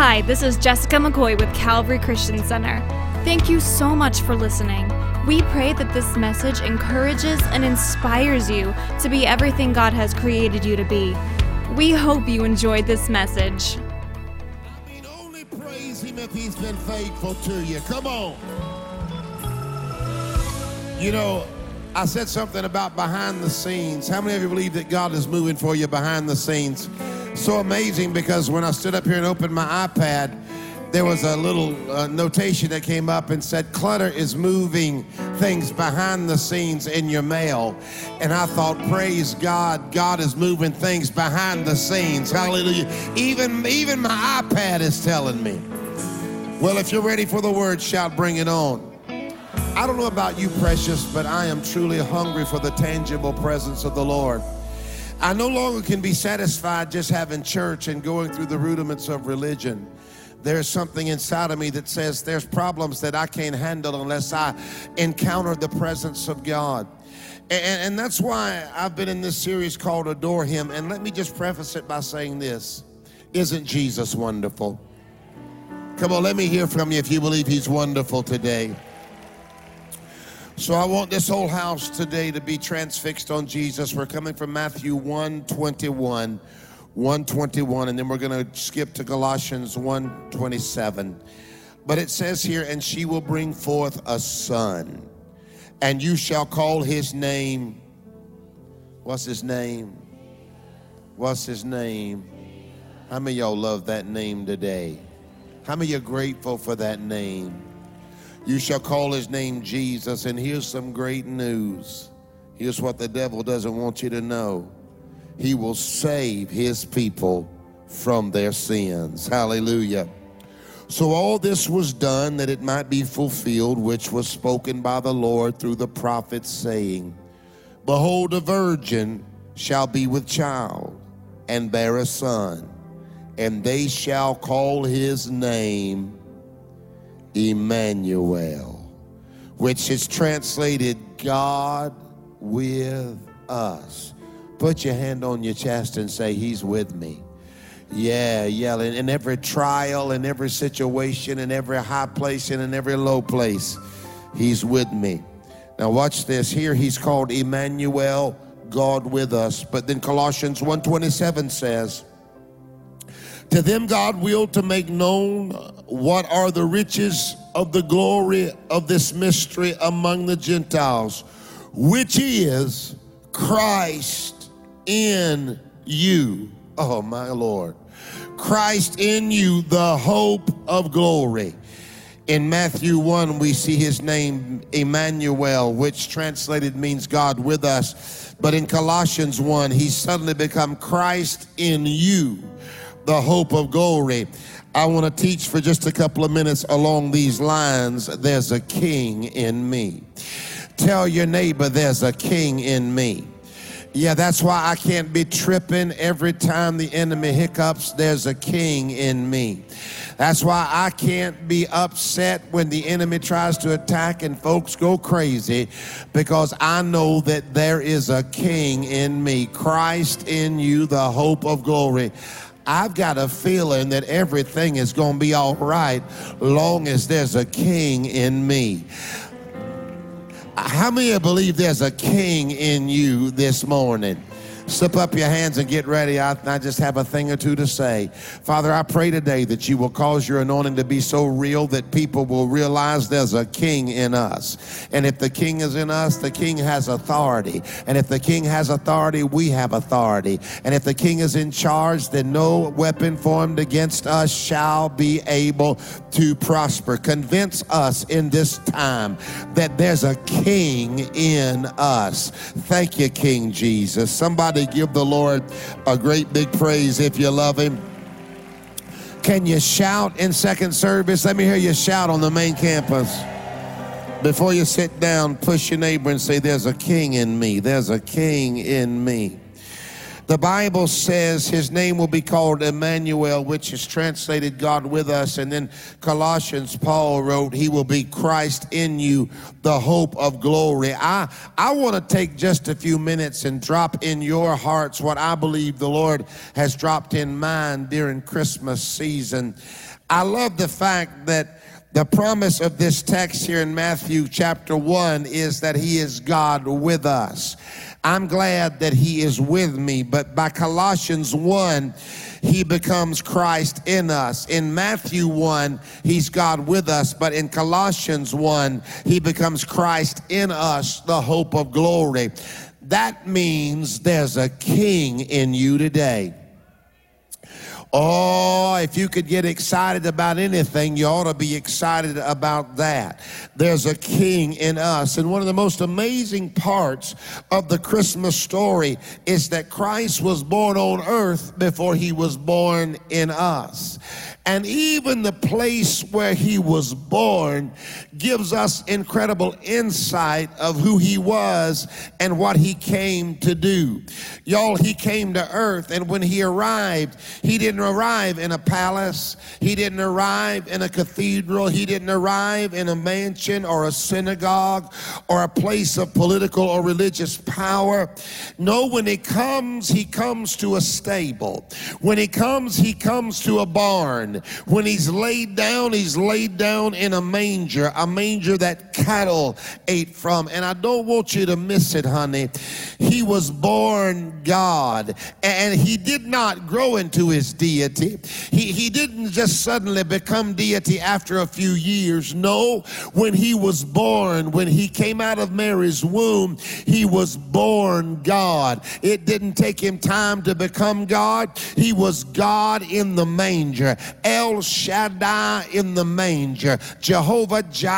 Hi, this is Jessica McCoy with Calvary Christian Center. Thank you so much for listening. We pray that this message encourages and inspires you to be everything God has created you to be. We hope you enjoyed this message. I mean, only praise him if he's been faithful to you. Come on. You know, I said something about behind the scenes. How many of you believe that God is moving for you behind the scenes? So amazing because when I stood up here and opened my iPad, there was a little uh, notation that came up and said, Clutter is moving things behind the scenes in your mail. And I thought, praise God, God is moving things behind the scenes. Hallelujah. Even, even my iPad is telling me. Well, if you're ready for the word, shout, bring it on. I don't know about you, precious, but I am truly hungry for the tangible presence of the Lord. I no longer can be satisfied just having church and going through the rudiments of religion there's something inside of me that says there's problems that I can't handle unless I encounter the presence of God. And, and, that's why I've been in this series called Adore Him. And let me just preface it by saying this Isn't Jesus wonderful? Come on, let me hear from you if you believe He's wonderful today. So I want this whole house today to be transfixed on Jesus. We're coming from Matthew 1 21. 121 and then we're going to skip to Colossians 127. But it says here and she will bring forth a son and you shall call his name What's his name? What's his name? How many of y'all love that name today? How many are grateful for that name? You shall call his name Jesus and here's some great news. Here's what the devil doesn't want you to know he will save his people from their sins. Hallelujah. So all this was done that it might be fulfilled, which was spoken by the Lord through the prophets, saying, Behold, a virgin shall be with child and bear a son, and they shall call his name Emmanuel, which is translated God with us. Put your hand on your chest and say, He's with me. Yeah, yeah. In, in every trial, in every situation, in every high place, and in every low place, He's with me. Now watch this. Here He's called Emmanuel, God with us. But then Colossians 1:27 says, To them God willed to make known what are the riches of the glory of this mystery among the Gentiles, which is Christ in you. Oh, my Lord. Christ in you, the hope of glory. In Matthew 1, we see his name, Emmanuel, which translated means God with us. But in Colossians 1, he's suddenly become Christ in you, the hope of glory. I want to teach for just a couple of minutes along these lines. There's a king in me. Tell your neighbor, there's a king in me. Yeah, that's why I can't be tripping every time the enemy hiccups. There's a king in me. That's why I can't be upset when the enemy tries to attack and folks go crazy because I know that there is a king in me, Christ in you, the hope of glory. I've got a feeling that everything is going to be all right long as there's a king in me. How many believe there's a king in you this morning? Slip up your hands and get ready. I, I, just have a thing or two to say. Father, I pray today that you will cause your anointing to be so real that people will realize there's a king in us. And if the king is in us, the king has authority. And if the king has authority, we have authority. And if the king is in charge, then no weapon formed against us shall be able to prosper. Convince us in this time that there's a king in us. Thank you, King Jesus. Somebody Give the Lord a great big praise if you love him. Can you shout in second service? Let me hear you shout on the main campus. Before you sit down, push your neighbor and say, There's a king in me. There's a king in me. The Bible says his name will be called Emmanuel, which is translated God with us. And then Colossians, Paul wrote, He will be Christ in you, the hope of glory. I, I want to take just a few minutes and drop in your hearts what I believe the Lord has dropped in mine during Christmas season. I love the fact that the promise of this text here in Matthew chapter 1 is that He is God with us. I'm glad that he is with me. But by Colossians 1, he becomes Christ in us. In Matthew 1, he's God with us. But in Colossians 1, he becomes Christ in us, the hope of glory. That means there's a king in you today. Oh, if you could get excited about anything, you ought to be excited about that. There's a king in us. And one of the most amazing parts of the Christmas story is that Christ was born on earth before he was born in us. And even the place where he was born gives us incredible insight of who he was and what he came to do. Y'all, he came to earth, and when he arrived, he didn't arrive in a palace, he didn't arrive in a cathedral, he didn't arrive in a mansion or a synagogue or a place of political or religious power. No, when he comes, he comes to a stable. When he comes, he comes to a barn. When he's laid down, he's laid down in a manger, a manger that cattle ate from. And I don't want you to miss it, honey. He was born God, and he did not grow into his deity. He, he didn't just suddenly become deity after a few years. No, when he was born, when he came out of Mary's womb, he was born God. It didn't take him time to become God. He was God in the manger. El Shaddai in the manger, Jehovah Jireh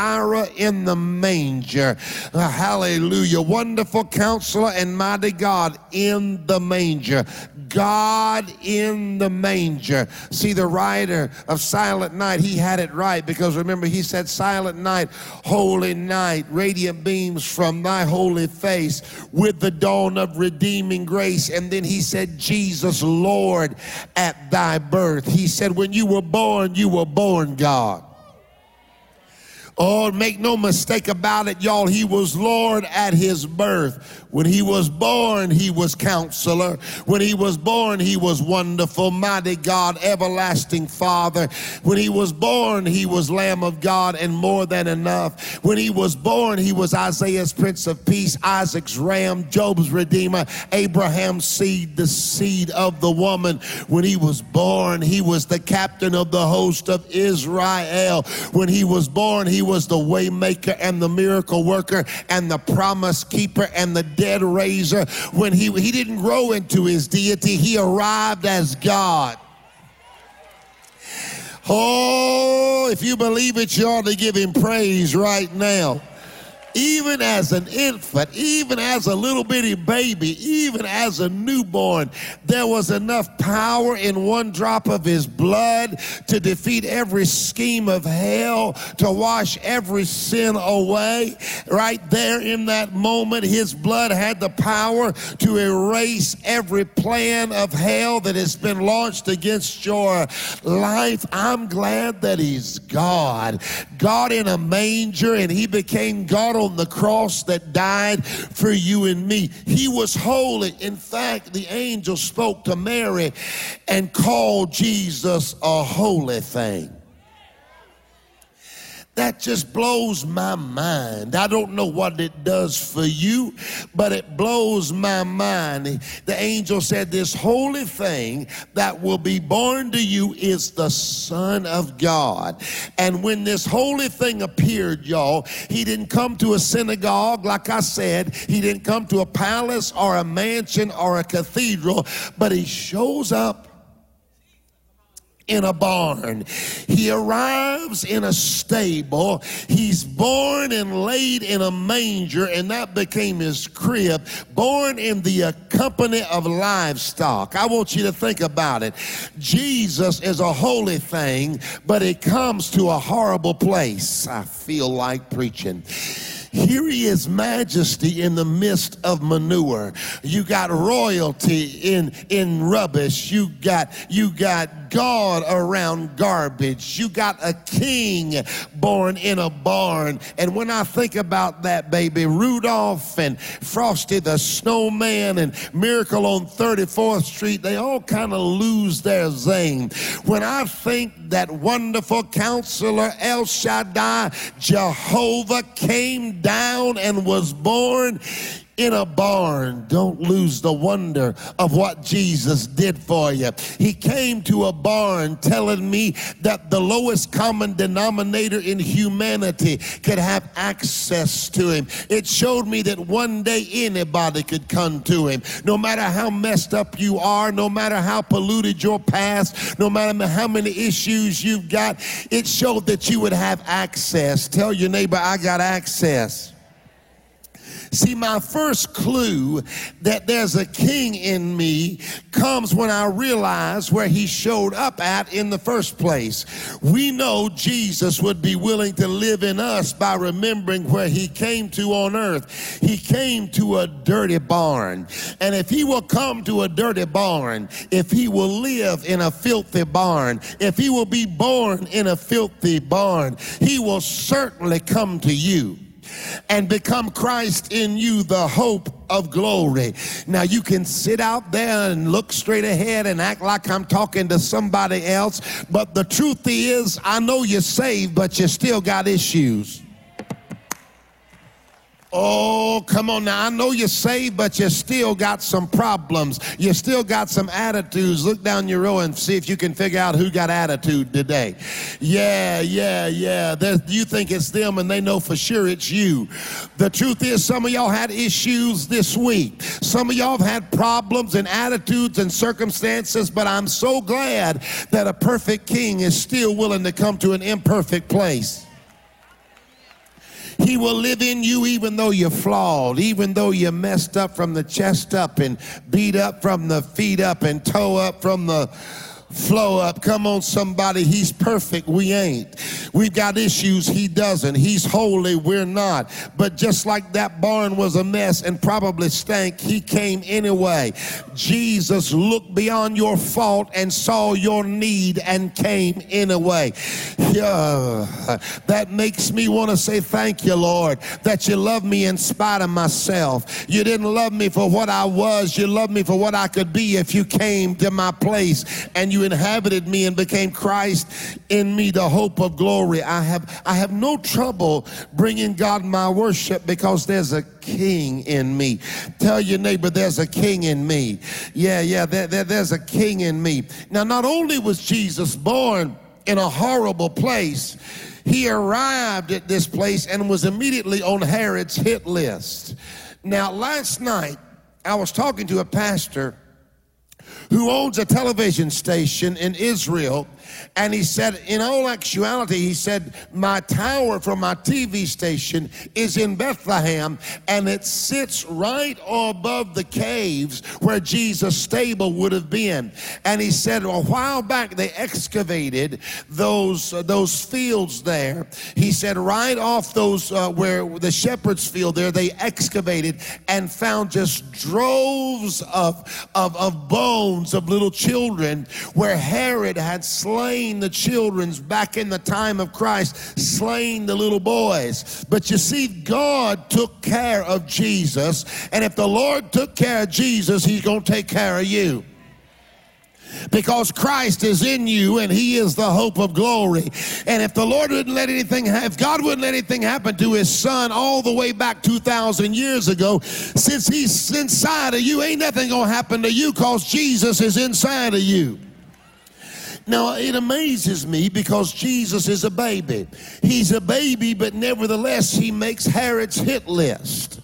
in the manger. Uh, hallelujah. Wonderful counselor and mighty God in the manger. God in the manger. See, the writer of Silent Night, he had it right because remember, he said, Silent night, holy night, radiant beams from thy holy face with the dawn of redeeming grace. And then he said, Jesus, Lord, at thy birth. He said, when you were born, you were born God. Oh, make no mistake about it, y'all. He was Lord at his birth. When he was born, he was counselor. When he was born, he was wonderful, mighty God, everlasting Father. When he was born, he was Lamb of God and more than enough. When he was born, he was Isaiah's Prince of Peace, Isaac's Ram, Job's Redeemer, Abraham's seed, the seed of the woman. When he was born, he was the captain of the host of Israel. When he was born, he was the waymaker and the miracle worker and the promise keeper and the dead raiser. When he, he didn't grow into his deity, he arrived as God. Oh, if you believe it, you ought to give him praise right now even as an infant, even as a little bitty baby, even as a newborn, there was enough power in one drop of his blood to defeat every scheme of hell, to wash every sin away. Right there in that moment, his blood had the power to erase every plan of hell that has been launched against your life. I'm glad that he's God. God in a manger, and he became God on the cross that died for you and me. He was holy. In fact, the angel spoke to Mary and called Jesus a holy thing. That just blows my mind. I don't know what it does for you, but it blows my mind. The angel said, This holy thing that will be born to you is the Son of God. And when this holy thing appeared, y'all, he didn't come to a synagogue, like I said, he didn't come to a palace or a mansion or a cathedral, but he shows up in a barn. He arrives in a stable. He's born and laid in a manger, and that became his crib. Born in the company of livestock. I want you to think about it. Jesus is a holy thing, but it comes to a horrible place. I feel like preaching. Here he is majesty in the midst of manure. You got royalty in in rubbish. You got you got God around garbage. You got a king born in a barn. And when I think about that baby, Rudolph and Frosty the Snowman and Miracle on 34th Street, they all kind of lose their zing. When I think that wonderful counselor El Shaddai, Jehovah came down and was born in a barn. Don't lose the wonder of what Jesus did for you. He came to a barn telling me that the lowest common denominator in humanity could have access to him. It showed me that one day anybody could come to him. No matter how messed up you are, no matter how polluted your past, no matter how many issues you've got, it showed that you would have access. Tell your neighbor, I got access. See, my first clue that there's a king in me comes when I realize where he showed up at in the first place. We know Jesus would be willing to live in us by remembering where he came to on earth. He came to a dirty barn. And if he will come to a dirty barn, if he will live in a filthy barn, if he will be born in a filthy barn, he will certainly come to you and become Christ in you, the hope of glory. Now you can sit out there and look straight ahead and act like I'm talking to somebody else, but the truth is, I know you're saved, but you still got issues. Oh, come on now. I know you're saved, but you still got some problems. You still got some attitudes. Look down your row and see if you can figure out who got attitude today. Yeah, yeah, yeah. you think it's them and they know for sure it's you. The truth is, some of y'all had issues this week. Some of y'all have had problems and attitudes and circumstances, but I'm so glad that a perfect king is still willing to come to an imperfect place. He will live in you even though you're flawed, even though you're messed up from the chest up and beat up from the feet up and toe up from the flow up. Come on, somebody. He's perfect. We ain't. We've got issues. He doesn't. He's holy. We're not. But just like that barn was a mess and probably stank, he came anyway. Jesus looked beyond your fault and saw your need and came anyway. Yeah, that makes me want to say thank you, Lord, that you love me in spite of myself. You didn't love me for what I was. You loved me for what I could be if you came to my place and you you inhabited me and became Christ in me, the hope of glory. I have, I have no trouble bringing God my worship because there's a king in me. Tell your neighbor, there's a king in me. Yeah, yeah, there, there, there's a king in me. Now, not only was Jesus born in a horrible place, he arrived at this place and was immediately on Herod's hit list. Now, last night, I was talking to a pastor who owns a television station in Israel and he said, in all actuality, he said, my tower for my TV station is in Bethlehem and it sits right above the caves where Jesus' stable would have been. And he said, a while back they excavated those, uh, those fields there. He said, right off those, uh, where the shepherd's field there, they excavated and found just droves of, of, of bones of little children where Herod had slain slain the children's back in the time of Christ, slain the little boys. But you see, God took care of Jesus. And if the Lord took care of Jesus, He's going to take care of you because Christ is in you and he is the hope of glory. And if the Lord wouldn't let anything, if God wouldn't let anything happen to his son all the way back 2,000 years ago, since he's inside of you, ain't nothing to happen to you because Jesus is inside of you. Now, it amazes me because Jesus is a baby. He's a baby, but nevertheless, he makes Herod's hit list.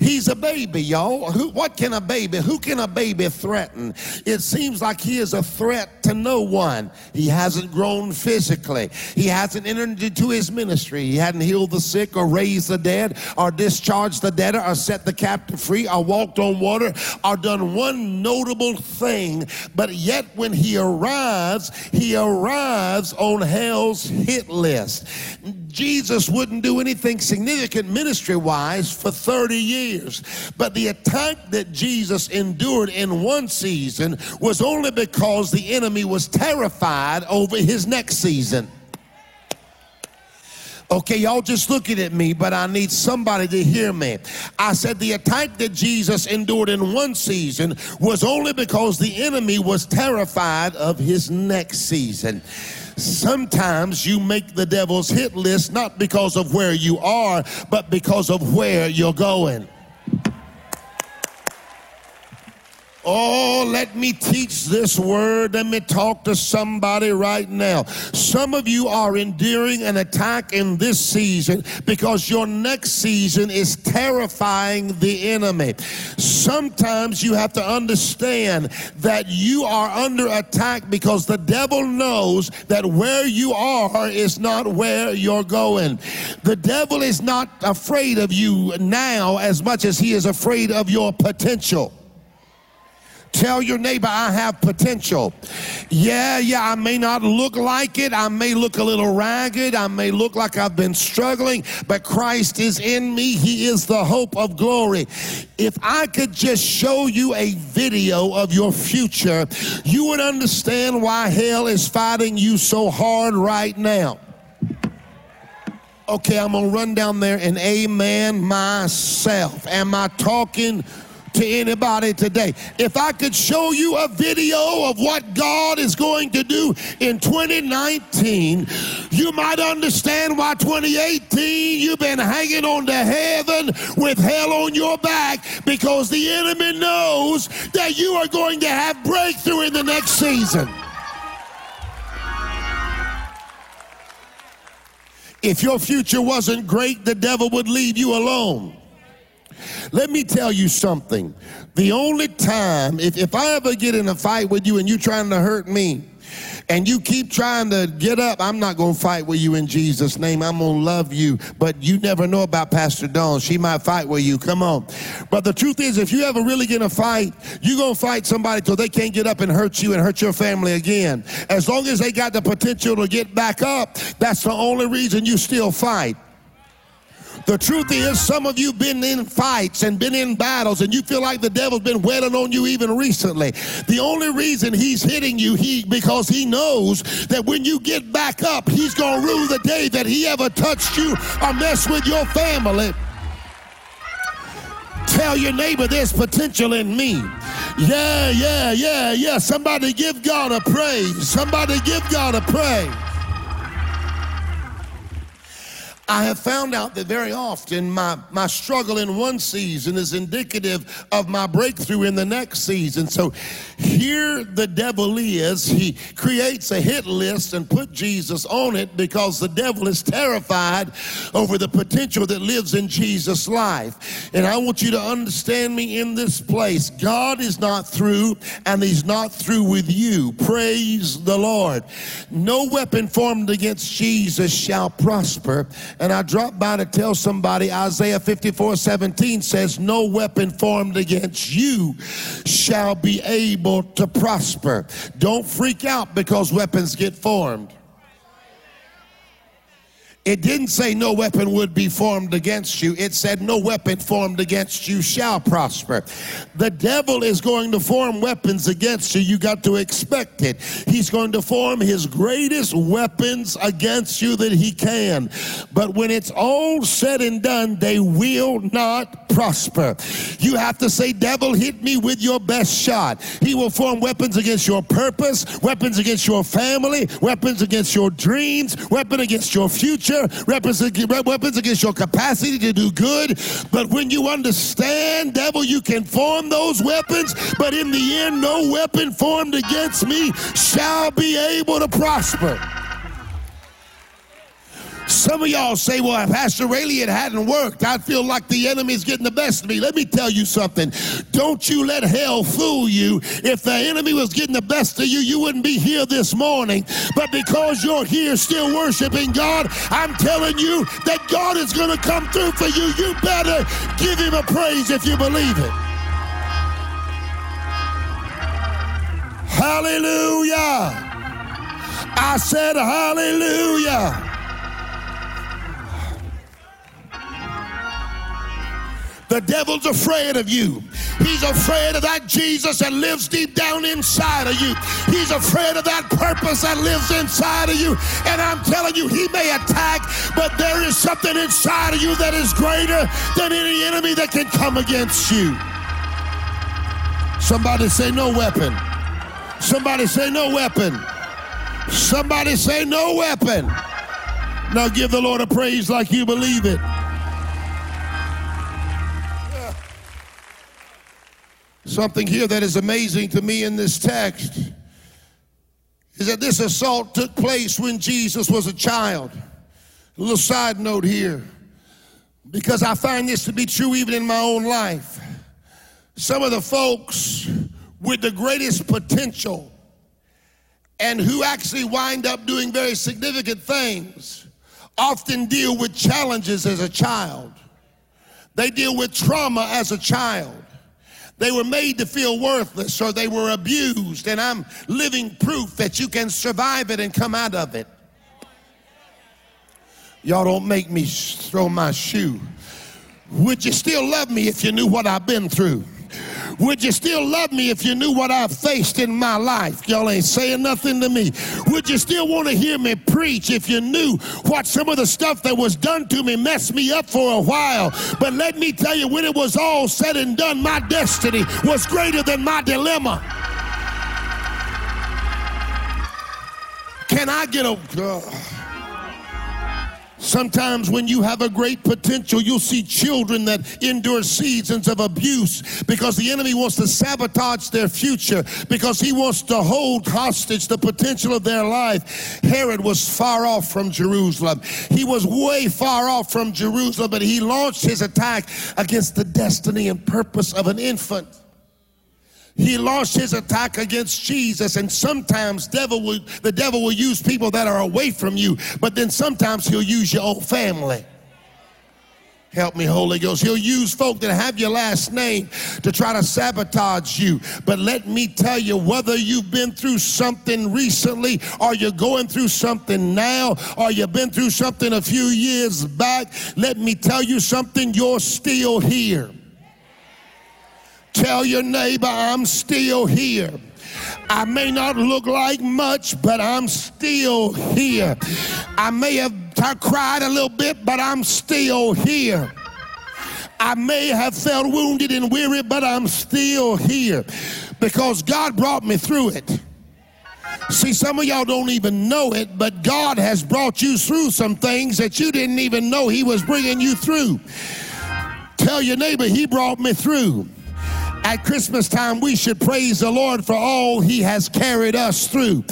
He's a baby, y'all. Who, what can a baby, who can a baby threaten? It seems like he is a threat to no one. He hasn't grown physically. He hasn't entered into his ministry. He hadn't healed the sick or raised the dead or discharged the debtor or set the captive free or walked on water or done one notable thing. But yet when he arrives, he arrives on hell's hit list Jesus wouldn't do anything significant ministry wise for 30 years. But the attack that Jesus endured in one season was only because the enemy was terrified over his next season. Okay, y'all just looking at me, but I need somebody to hear me. I said the attack that Jesus endured in one season was only because the enemy was terrified of his next season. Sometimes you make the devil's hit list not because of where you are, but because of where you're going. Oh, let me teach this word. Let me talk to somebody right now. Some of you are enduring an attack in this season because your next season is terrifying the enemy. Sometimes you have to understand that you are under attack because the devil knows that where you are is not where you're going. The devil is not afraid of you now as much as he is afraid of your potential. Tell your neighbor, I have potential. Yeah, yeah, I may not look like it. I may look a little ragged. I may look like I've been struggling, but Christ is in me. He is the hope of glory. If I could just show you a video of your future, you would understand why hell is fighting you so hard right now. Okay, I'm gonna run down there and amen myself. Am I talking? To anybody today. If I could show you a video of what God is going to do in 2019, you might understand why 2018 you've been hanging on to heaven with hell on your back because the enemy knows that you are going to have breakthrough in the next season. If your future wasn't great, the devil would leave you alone. Let me tell you something. The only time, if, if I ever get in a fight with you and you trying to hurt me, and you keep trying to get up, I'm not going to fight with you in Jesus' name. I'm going to love you. But you never know about Pastor Dawn. She might fight with you. Come on. But the truth is, if you ever really get in a fight, you're going to fight somebody till they can't get up and hurt you and hurt your family again. As long as they got the potential to get back up, that's the only reason you still fight. The truth is, some of you been in fights and been in battles, and you feel like the devil's been wailing on you even recently. The only reason he's hitting you, he because he knows that when you get back up, he's gonna rule the day that he ever touched you or messed with your family. Tell your neighbor there's potential in me. Yeah, yeah, yeah, yeah. Somebody give God a praise. Somebody give God a praise. I have found out that very often my, my struggle in one season is indicative of my breakthrough in the next season. So here the devil is. He creates a hit list and put Jesus on it because the devil is terrified over the potential that lives in Jesus' life. And I want you to understand me in this place. God is not through and he's not through with you. Praise the Lord. No weapon formed against Jesus shall prosper and I dropped by to tell somebody Isaiah 54 17 says, No weapon formed against you shall be able to prosper. Don't freak out because weapons get formed. It didn't say no weapon would be formed against you. It said no weapon formed against you shall prosper. The devil is going to form weapons against you. You got to expect it. He's going to form his greatest weapons against you that he can. But when it's all said and done, they will not prosper. You have to say, devil, hit me with your best shot. He will form weapons against your purpose, weapons against your family, weapons against your dreams, weapon against your future weapons against your capacity to do good. But when you understand, devil, you can form those weapons, but in the end, no weapon formed against me shall be able to prosper. Some of y'all say, well, if Pastor Rayleigh, it hadn't worked. I'd feel like the enemy's getting the best of me. Let me tell you something. Don't you let hell fool you. If the enemy was getting the best of you, you wouldn't be here this morning. But because you're here still worshiping God, I'm telling you that God is going to come through for you. You better give him a praise if you believe it. Hallelujah. I said hallelujah. The devil's afraid of you. He's afraid of that Jesus that lives deep down inside of you. He's afraid of that purpose that lives inside of you. And I'm telling you, he may attack, but there is something inside of you that is greater than any enemy that can come against you. Somebody say, No weapon. Somebody say, No weapon. Somebody say, No weapon. Now give the Lord a praise like you believe it. Something here that is amazing to me in this text is that this assault took place when Jesus was a child. A little side note here, because I find this to be true even in my own life. Some of the folks with the greatest potential and who actually wind up doing very significant things often deal with challenges as a child. They deal with trauma as a child. They were made to feel worthless or they were abused, and I'm living proof that you can survive it and come out of it. Y'all don't make me throw my shoe. Would you still love me if you knew what I've been through? Would you still love me if you knew what I've faced in my life? Y'all ain't saying nothing to me. Would you still want to hear me preach if you knew what some of the stuff that was done to me messed me up for a while? But let me tell you, when it was all said and done, my destiny was greater than my dilemma. Can I get a. Uh, Sometimes when you have a great potential, you'll see children that endure seasons of abuse because the enemy wants to sabotage their future because he wants to hold hostage the potential of their life. Herod was far off from Jerusalem. He was way far off from Jerusalem, but he launched his attack against the destiny and purpose of an infant. He launched his attack against Jesus, and sometimes devil will, the devil will use people that are away from you, but then sometimes he'll use your own family. Help me, Holy Ghost. He'll use folk that have your last name to try to sabotage you. But let me tell you, whether you've been through something recently, or you're going through something now, or you've been through something a few years back, let me tell you something, you're still here. Tell your neighbor, I'm still here. I may not look like much, but I'm still here. I may have cried a little bit, but I'm still here. I may have felt wounded and weary, but I'm still here because God brought me through it. See, some of y'all don't even know it, but God has brought you through some things that you didn't even know He was bringing you through. Tell your neighbor, He brought me through. At Christmas time, we should praise the Lord for all He has carried us through.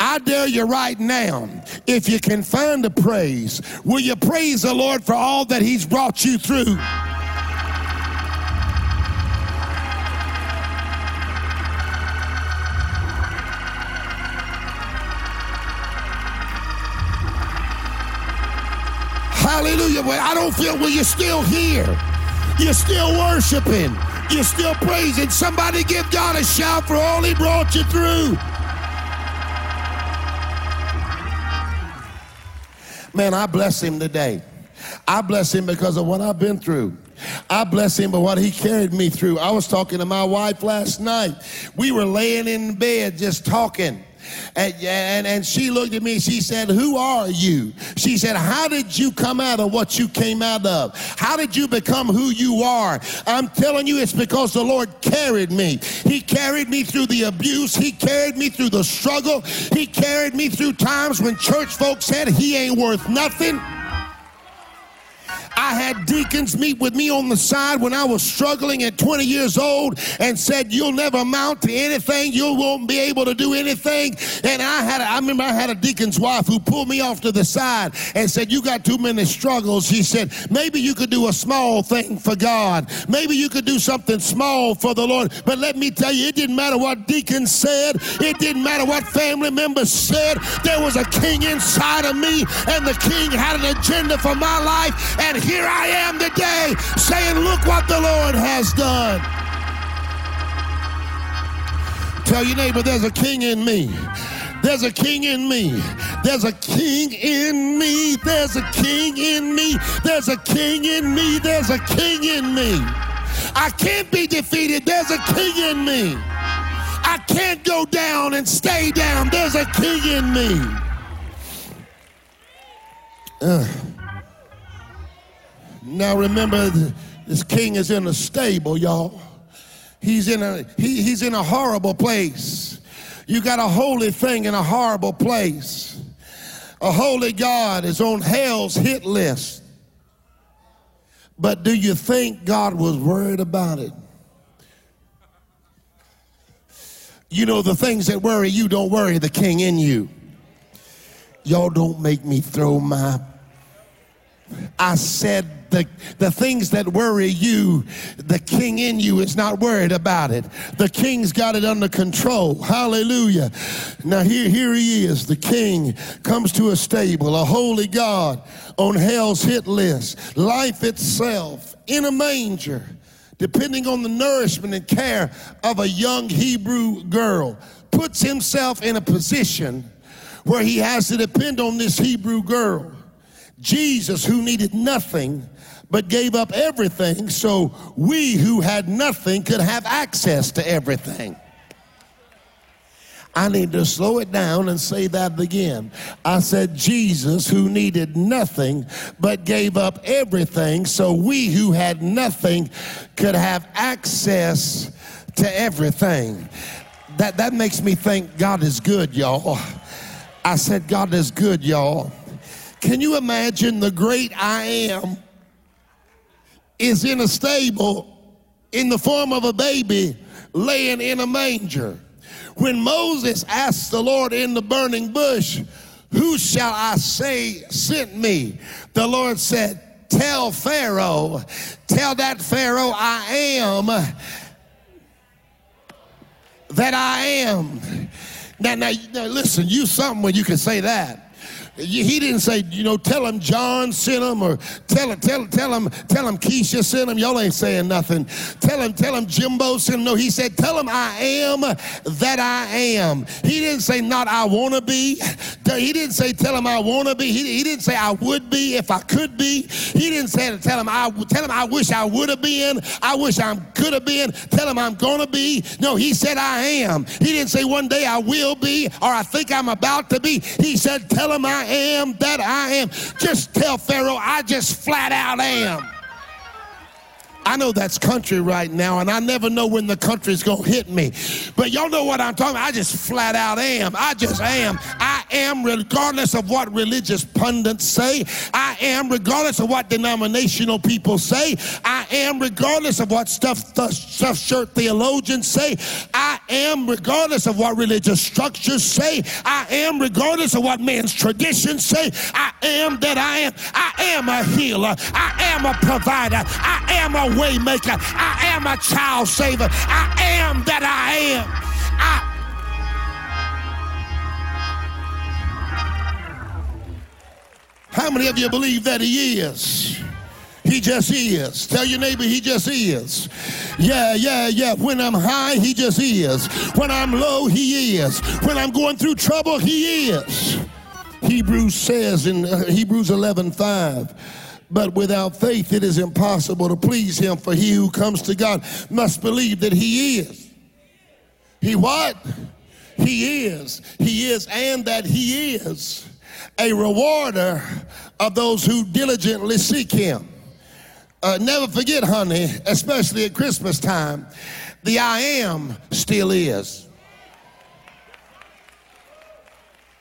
I dare you right now, if you can find a praise, will you praise the Lord for all that He's brought you through? Hallelujah. I don't feel, well, you're still here. You're still worshiping. You're still praising. Somebody give God a shout for all he brought you through. Man, I bless him today. I bless him because of what I've been through. I bless him for what he carried me through. I was talking to my wife last night. We were laying in bed just talking. And, and, and she looked at me, she said, Who are you? She said, How did you come out of what you came out of? How did you become who you are? I'm telling you, it's because the Lord carried me. He carried me through the abuse, He carried me through the struggle, He carried me through times when church folks said He ain't worth nothing. I had deacons meet with me on the side when I was struggling at 20 years old and said, You'll never amount to anything. You won't be able to do anything. And I had, a, I remember I had a deacon's wife who pulled me off to the side and said, You got too many struggles. She said, Maybe you could do a small thing for God. Maybe you could do something small for the Lord. But let me tell you, it didn't matter what deacons said, it didn't matter what family members said. There was a king inside of me, and the king had an agenda for my life. And here I am today saying, Look what the Lord has done. Tell your neighbor, there's a king in me. There's a king in me. There's a king in me. There's a king in me. There's a king in me. There's a king in me. I can't be defeated. There's a king in me. I can't go down and stay down. There's a king in me. Uh. Now remember, this king is in a stable, y'all. He's in a he, he's in a horrible place. You got a holy thing in a horrible place. A holy God is on hell's hit list. But do you think God was worried about it? You know, the things that worry you don't worry the king in you. Y'all don't make me throw my. I said the, the things that worry you, the king in you is not worried about it. The king's got it under control. Hallelujah. Now here, here he is. The king comes to a stable, a holy God on hell's hit list. Life itself in a manger depending on the nourishment and care of a young Hebrew girl, puts himself in a position where he has to depend on this Hebrew girl. Jesus, who needed nothing, but gave up everything so we who had nothing could have access to everything. I need to slow it down and say that again. I said, Jesus, who needed nothing but gave up everything so we who had nothing could have access to everything. That, that makes me think God is good, y'all. I said, God is good, y'all. Can you imagine the great I am is in a stable in the form of a baby laying in a manger. When Moses asked the Lord in the burning bush, Who shall I say sent me? The Lord said, Tell Pharaoh, tell that Pharaoh I am that I am. Now, now, now listen, you something when you can say that. He didn't say, you know, tell him John sent him or tell him, tell, tell him, tell him Keisha sent him. Y'all ain't saying nothing. Tell him, tell him Jimbo sent him. No, he said, tell him I am that I am. He didn't say not I want to be. He didn't say tell him I want to be. He, he didn't say I would be if I could be. He didn't say tell him I tell him I wish I would have been. I wish I could have been. Tell him I'm gonna be. No, he said I am. He didn't say one day I will be or I think I'm about to be. He said tell him I am that I am. Just tell Pharaoh, I just flat out am. I know that's country right now, and I never know when the country's gonna hit me. But y'all know what I'm talking about. I just flat out am. I just am. I am regardless of what religious pundits say. I am regardless of what denominational people say. I am regardless of what stuff, stuff shirt theologians say. I am regardless of what religious structures say. I am regardless of what man's traditions say. I am that I am. I am a healer. I am a provider. I am a waymaker. I am a child saver. I am that I am. I How many of you believe that he is? He just is. Tell your neighbor he just is. Yeah, yeah, yeah. When I'm high, he just is. When I'm low, he is. When I'm going through trouble, he is. Hebrews says in uh, Hebrews 11 5, but without faith, it is impossible to please him, for he who comes to God must believe that he is. He what? He is. He is, and that he is a rewarder of those who diligently seek him. Uh, never forget, honey, especially at Christmas time, the I am still is.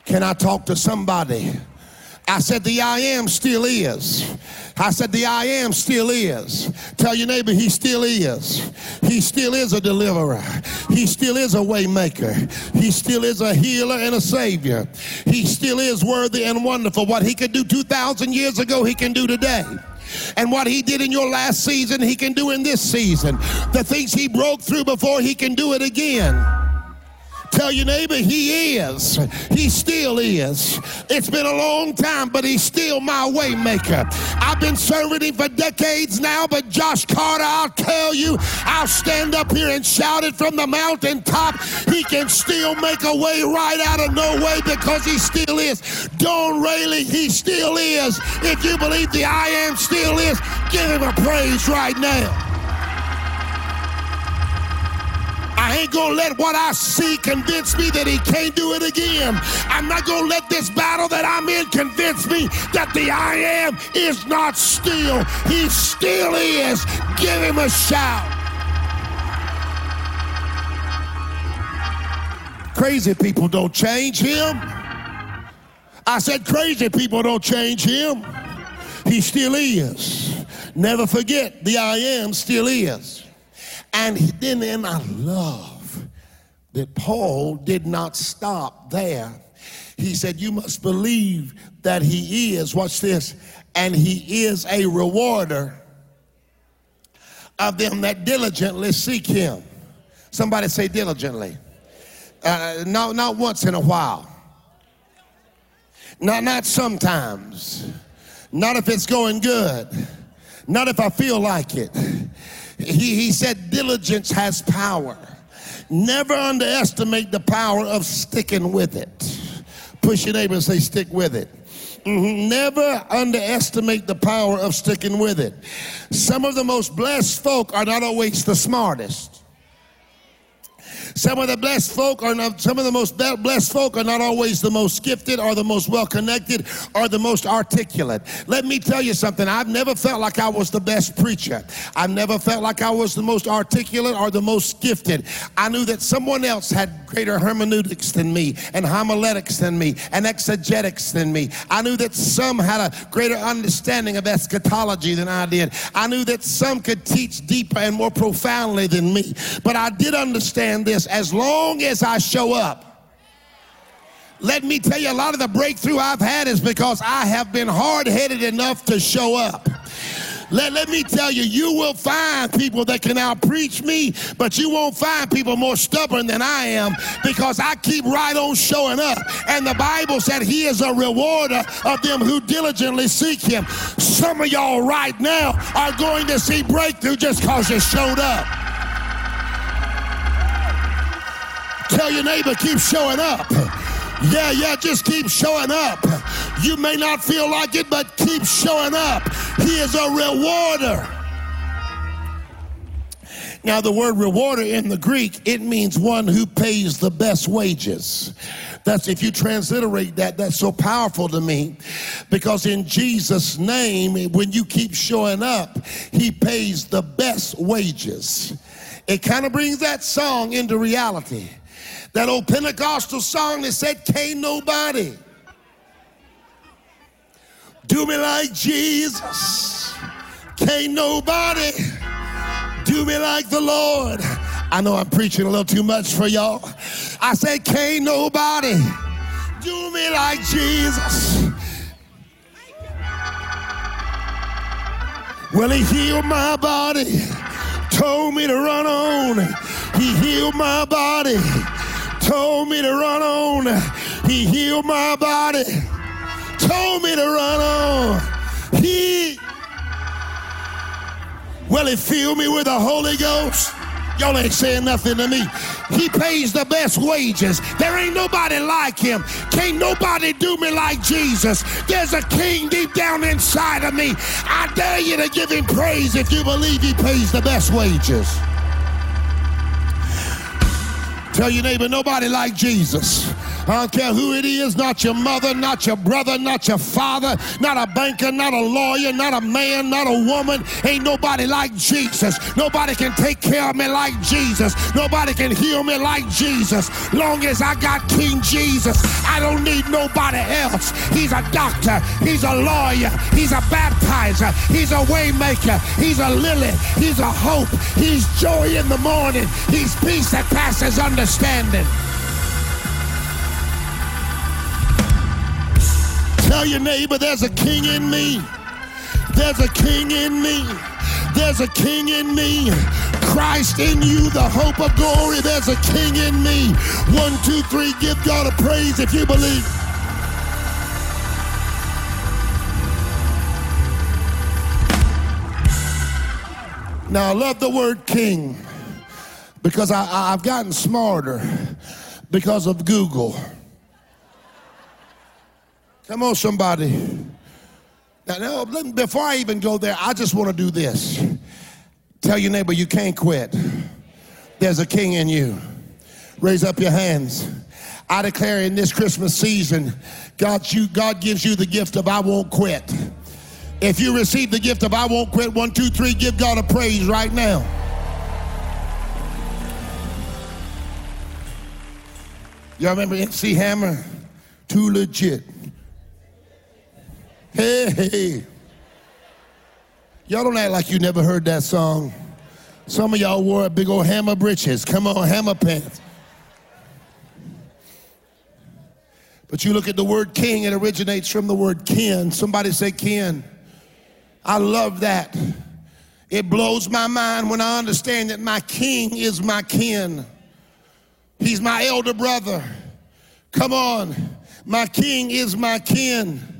Can I talk to somebody? I said, the I am still is. I said, the I am still is. Tell your neighbor, he still is. He still is a deliverer. He still is a waymaker. He still is a healer and a savior. He still is worthy and wonderful. What he could do 2,000 years ago, he can do today. And what he did in your last season, he can do in this season. The things he broke through before, he can do it again. Tell your neighbor he is. He still is. It's been a long time, but he's still my waymaker. I've been serving him for decades now, but Josh Carter, I'll tell you, I'll stand up here and shout it from the mountaintop. He can still make a way right out of no way because he still is. Don Rayleigh, he still is. If you believe the I am still is, give him a praise right now. I ain't gonna let what I see convince me that he can't do it again. I'm not gonna let this battle that I'm in convince me that the I am is not still. He still is. Give him a shout. Crazy people don't change him. I said, crazy people don't change him. He still is. Never forget, the I am still is. And then, and I love that Paul did not stop there. He said, You must believe that he is, watch this, and he is a rewarder of them that diligently seek him. Somebody say diligently. Uh, not, not once in a while. Not, not sometimes. Not if it's going good. Not if I feel like it. He, he said, diligence has power. Never underestimate the power of sticking with it. Push your neighbor and say, stick with it. Mm-hmm. Never underestimate the power of sticking with it. Some of the most blessed folk are not always the smartest. Some of the blessed folk are not, some of the most blessed folk are not always the most gifted or the most well connected or the most articulate. Let me tell you something. I've never felt like I was the best preacher. I've never felt like I was the most articulate or the most gifted. I knew that someone else had greater hermeneutics than me and homiletics than me and exegetics than me. I knew that some had a greater understanding of eschatology than I did. I knew that some could teach deeper and more profoundly than me. But I did understand this as long as I show up. Let me tell you, a lot of the breakthrough I've had is because I have been hard headed enough to show up. Let, let me tell you, you will find people that can out preach me, but you won't find people more stubborn than I am because I keep right on showing up. And the Bible said he is a rewarder of them who diligently seek him. Some of y'all right now are going to see breakthrough just because you showed up. Tell your neighbor, keep showing up. Yeah, yeah, just keep showing up. You may not feel like it, but keep showing up. He is a rewarder. Now, the word rewarder in the Greek, it means one who pays the best wages. That's if you transliterate that, that's so powerful to me because in Jesus' name, when you keep showing up, He pays the best wages. It kind of brings that song into reality. That old Pentecostal song that said, Can't nobody do me like Jesus. Can't nobody do me like the Lord. I know I'm preaching a little too much for y'all. I said, Can't nobody do me like Jesus. Well, he healed my body, told me to run on. He healed my body told me to run on. He healed my body, told me to run on. He, well, he filled me with the Holy Ghost. Y'all ain't saying nothing to me. He pays the best wages. There ain't nobody like him. Can't nobody do me like Jesus. There's a king deep down inside of me. I dare you to give him praise if you believe he pays the best wages. Tell your neighbor, nobody like Jesus. I don't care who it is, not your mother, not your brother, not your father, not a banker, not a lawyer, not a man, not a woman. Ain't nobody like Jesus. Nobody can take care of me like Jesus. Nobody can heal me like Jesus. Long as I got King Jesus, I don't need nobody else. He's a doctor, he's a lawyer, he's a baptizer, he's a waymaker, he's a lily, he's a hope, he's joy in the morning, he's peace that passes understanding Tell your neighbor there's a king in me. There's a king in me. There's a king in me. Christ in you, the hope of glory. There's a king in me. One, two, three. Give God a praise if you believe. Now, I love the word king because I, have gotten smarter because of Google. Come on, somebody. Now, now, before I even go there, I just want to do this. Tell your neighbor you can't quit. There's a king in you. Raise up your hands. I declare in this Christmas season, God, you, God gives you the gift of I won't quit. If you receive the gift of I won't quit, one, two, three, give God a praise right now. Y'all remember MC Hammer? Too legit. Hey, hey. Y'all don't act like you never heard that song. Some of y'all wore big old hammer breeches. Come on, hammer pants. But you look at the word king, it originates from the word kin. Somebody say kin. I love that. It blows my mind when I understand that my king is my kin. He's my elder brother. Come on. My king is my kin.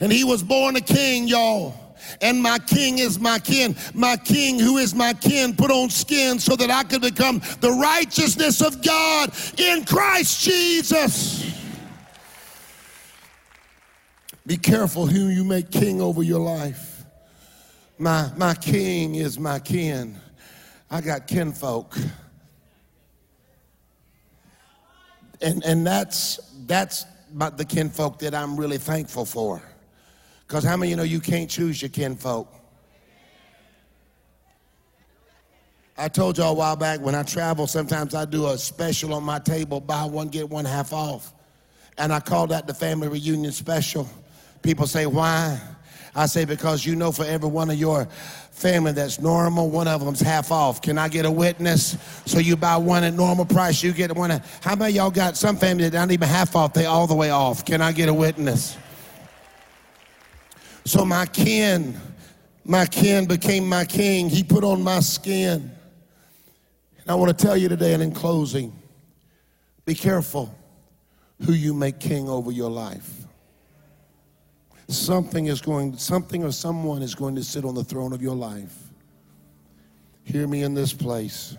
And he was born a king, y'all. And my king is my kin. My king, who is my kin, put on skin so that I could become the righteousness of God in Christ Jesus. Be careful who you make king over your life. My, my king is my kin. I got kinfolk. And, and that's, that's the kinfolk that I'm really thankful for. Because how many you know you can't choose your kinfolk? I told y'all a while back when I travel, sometimes I do a special on my table buy one, get one half off. And I call that the family reunion special. People say, why? I say, because you know for every one of your family that's normal, one of them's half off. Can I get a witness? So you buy one at normal price, you get one at, how many y'all got some family that not even half off, they all the way off? Can I get a witness? So my kin, my kin became my king. He put on my skin. And I want to tell you today, and in closing, be careful who you make king over your life something is going, something or someone is going to sit on the throne of your life. Hear me in this place.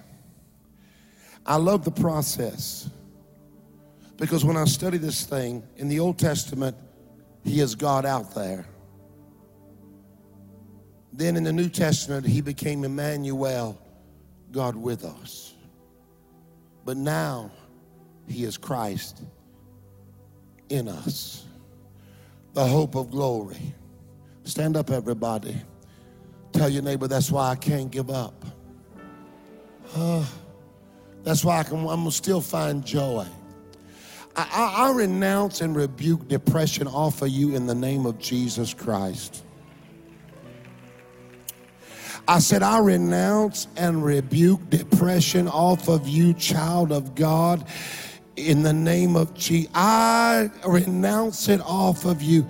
I love the process because when I study this thing in the Old Testament, He is God out there. Then in the New Testament, He became Emmanuel, God with us. But now, He is Christ in us the hope of glory. Stand up, everybody. Tell your neighbor, that's why I can't give up. Uh, that's why I can, I'm to still find joy. I, I, I renounce and rebuke depression off of you in the name of Jesus Christ. I said, I renounce and rebuke depression off of you, child of God in the name of Jesus. I renounce it off of you.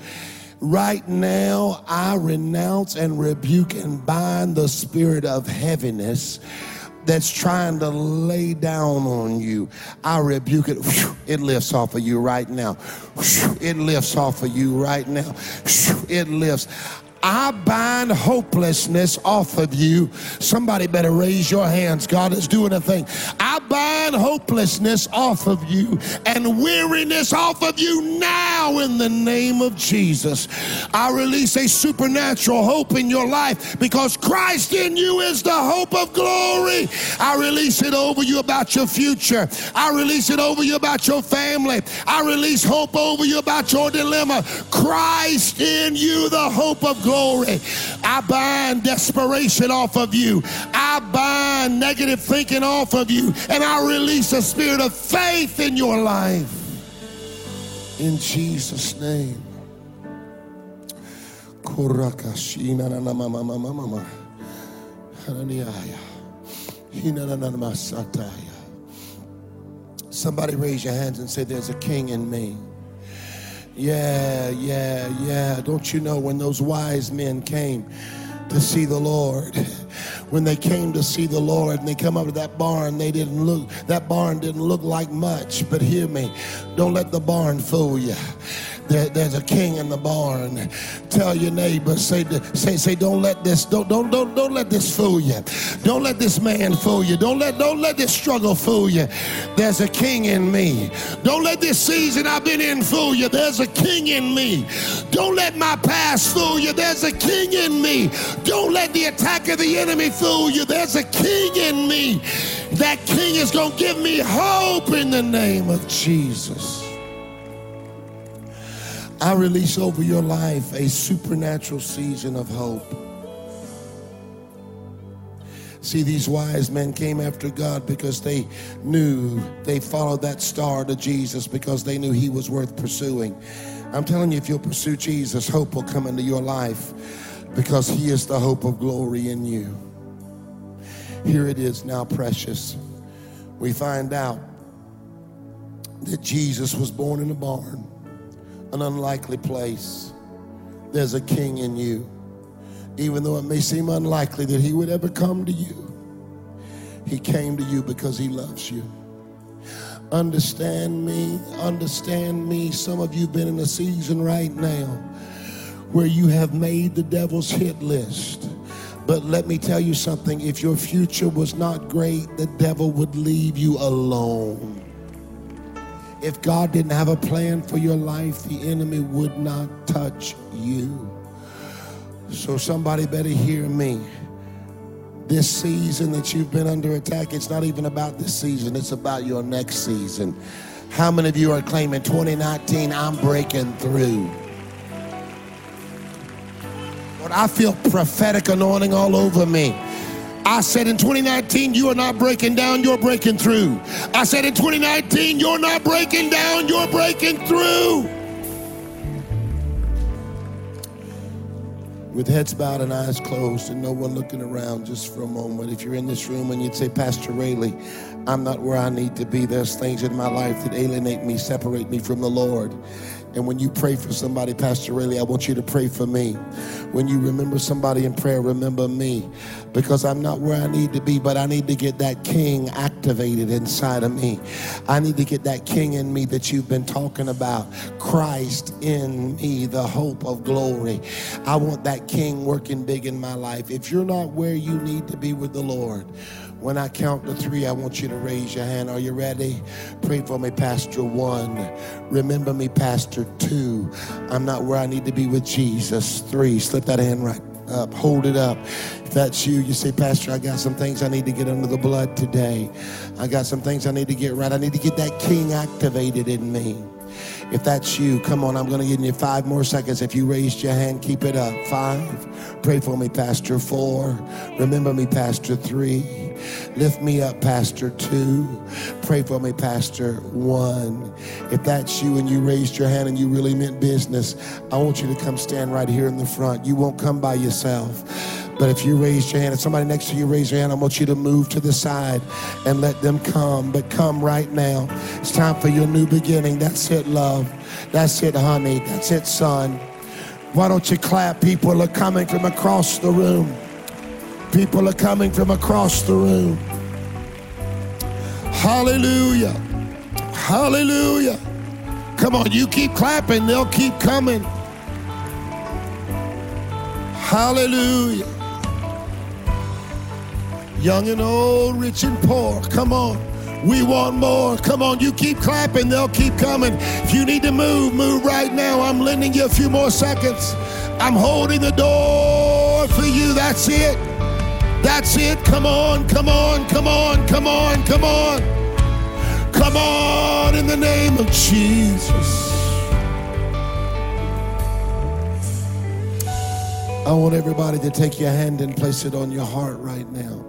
Right now, I renounce and rebuke and bind the spirit of heaviness that's trying to lay down on you. I rebuke it. It lifts off of you right now. It lifts off of you right now. It lifts. I bind hopelessness off of you. Somebody better raise your hands. God is doing a thing. I bind hopelessness off of you and weariness off of you now in the name of Jesus. I release a supernatural hope in your life because Christ in you is the hope of glory. I release it over you about your future. I release it over you about your family. I release hope over you about your dilemma. Christ in you, the hope of glory glory. I bind desperation off of you. I bind negative thinking off of you. And I release a spirit of faith in your life. In Jesus' name. Somebody raise your hands and say, There's a king in me. Yeah, yeah, yeah. Don't you know when those wise men came to see the Lord? when they came to see the Lord and they come up to that barn, they didn't look, that barn didn't look like much. But hear me, don't let the barn fool you. There, there's a king in the barn. Tell your neighbor, say, say, say, don't let this, don't, don't, don't, don't let this fool you. Don't let this man fool you. Don't let, don't let this struggle fool you. There's a king in me. Don't let this season I've been in fool you. There's a king in me. Don't let my past fool you. There's a king in me. Don't let the attack of the enemy fool you. There's a king in me. That king is going to give me hope in the name of Jesus. I release over your life a supernatural season of hope. See, these wise men came after God because they knew they followed that star to Jesus because they knew he was worth pursuing. I'm telling you, if you'll pursue Jesus, hope will come into your life because he is the hope of glory in you. Here it is now, precious. We find out that Jesus was born in a barn an unlikely place, there's a king in you. Even though it may seem unlikely that he would ever come to you, he came to you because he loves you. Understand me, understand me. Some of you have been in a season right now where you have made the devil's hit list. But let me tell you something if your future was not great, the devil would leave you alone. If God didn't have a plan for your life, the enemy would not touch you. So somebody better hear me. This season that you've been under attack, it's not even about this season, it's about your next season. How many of you are claiming 2019, I'm breaking through? Lord, I feel prophetic anointing all over me. I said in 2019, you are not breaking down, you're breaking through. I said in 2019, you're not breaking down, you're breaking through. With heads bowed and eyes closed and no one looking around just for a moment, if you're in this room and you'd say, Pastor Rayleigh, I'm not where I need to be. There's things in my life that alienate me, separate me from the Lord. And when you pray for somebody, Pastor Rayleigh, I want you to pray for me. When you remember somebody in prayer, remember me. Because I'm not where I need to be, but I need to get that king activated inside of me. I need to get that king in me that you've been talking about. Christ in me, the hope of glory. I want that king working big in my life. If you're not where you need to be with the Lord, when I count to three, I want you to raise your hand. Are you ready? Pray for me, Pastor one. Remember me, Pastor two. I'm not where I need to be with Jesus. Three, slip that hand right up, hold it up. If that's you, you say, Pastor, I got some things I need to get under the blood today. I got some things I need to get right. I need to get that king activated in me. If that's you, come on, I'm going to give you five more seconds. If you raised your hand, keep it up. Five. Pray for me, Pastor. Four. Remember me, Pastor. Three. Lift me up, Pastor. Two. Pray for me, Pastor. One. If that's you and you raised your hand and you really meant business, I want you to come stand right here in the front. You won't come by yourself. But if you raise your hand, if somebody next to you raise your hand, I want you to move to the side and let them come. But come right now. It's time for your new beginning. That's it, love. That's it, honey. That's it, son. Why don't you clap? People are coming from across the room. People are coming from across the room. Hallelujah. Hallelujah. Come on, you keep clapping, they'll keep coming. Hallelujah. Young and old, rich and poor, come on. We want more. Come on, you keep clapping, they'll keep coming. If you need to move, move right now. I'm lending you a few more seconds. I'm holding the door for you. That's it. That's it. Come on, come on, come on, come on, come on. Come on in the name of Jesus. I want everybody to take your hand and place it on your heart right now.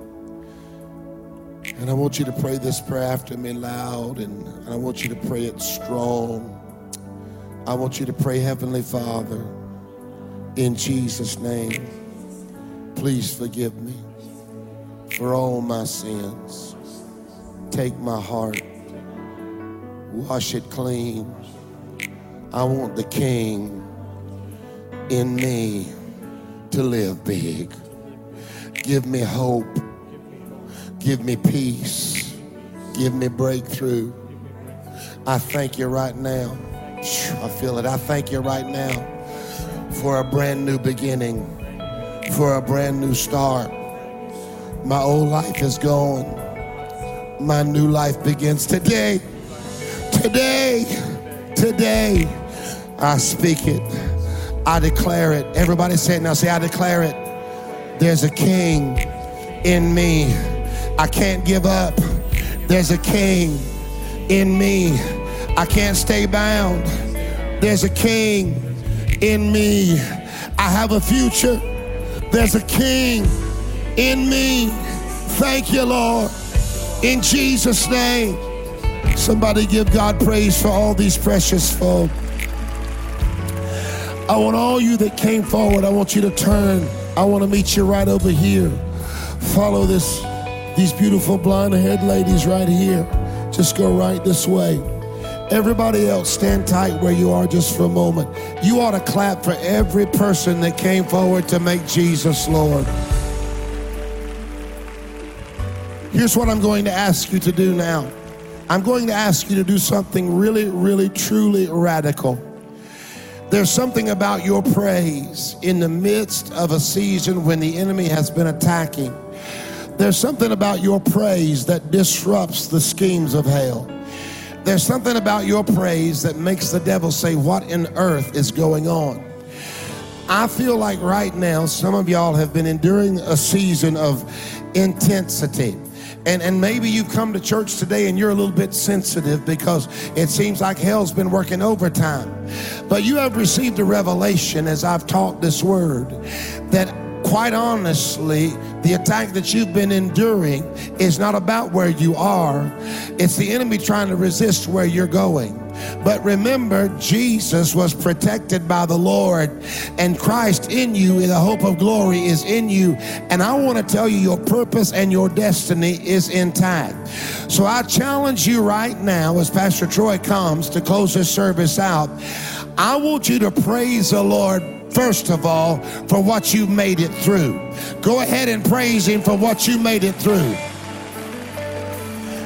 And I want you to pray this prayer after me loud, and I want you to pray it strong. I want you to pray, Heavenly Father, in Jesus' name, please forgive me for all my sins. Take my heart, wash it clean. I want the King in me to live big. Give me hope. Give me peace. Give me breakthrough. I thank you right now. I feel it. I thank you right now for a brand new beginning, for a brand new start. My old life is gone. My new life begins today. Today. Today. I speak it. I declare it. Everybody say it now. Say, I declare it. There's a king in me. I can't give up. There's a king in me. I can't stay bound. There's a king in me. I have a future. There's a king in me. Thank you, Lord. In Jesus' name. Somebody give God praise for all these precious folk. I want all you that came forward, I want you to turn. I want to meet you right over here. Follow this these beautiful blonde haired ladies right here. Just go right this way. Everybody else, stand tight where you are just for a moment. You ought to clap for every person that came forward to make Jesus Lord. Here's what I'm going to ask you to do now I'm going to ask you to do something really, really, truly radical. There's something about your praise in the midst of a season when the enemy has been attacking. There's something about your praise that disrupts the schemes of hell. There's something about your praise that makes the devil say, What in earth is going on? I feel like right now, some of y'all have been enduring a season of intensity. And, and maybe you've come to church today and you're a little bit sensitive because it seems like hell's been working overtime. But you have received a revelation as I've taught this word that quite honestly, the attack that you've been enduring is not about where you are, it's the enemy trying to resist where you're going. But remember, Jesus was protected by the Lord, and Christ in you, the hope of glory, is in you. And I want to tell you, your purpose and your destiny is intact. So I challenge you right now, as Pastor Troy comes to close this service out, I want you to praise the Lord first of all, for what you made it through. Go ahead and praise Him for what you made it through.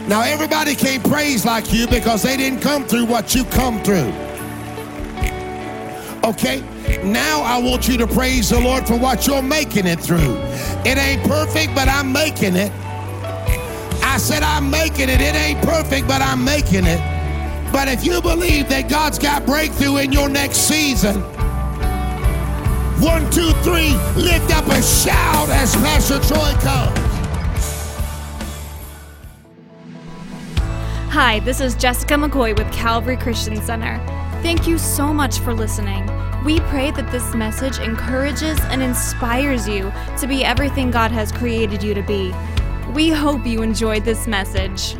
Now, everybody can't praise like you because they didn't come through what you come through. Okay? Now I want you to praise the Lord for what you're making it through. It ain't perfect, but I'm making it. I said, I'm making it. It ain't perfect, but I'm making it. But if you believe that God's got breakthrough in your next season, one, two, three, lift up a shout as Pastor Troy comes. Hi, this is Jessica McCoy with Calvary Christian Center. Thank you so much for listening. We pray that this message encourages and inspires you to be everything God has created you to be. We hope you enjoyed this message.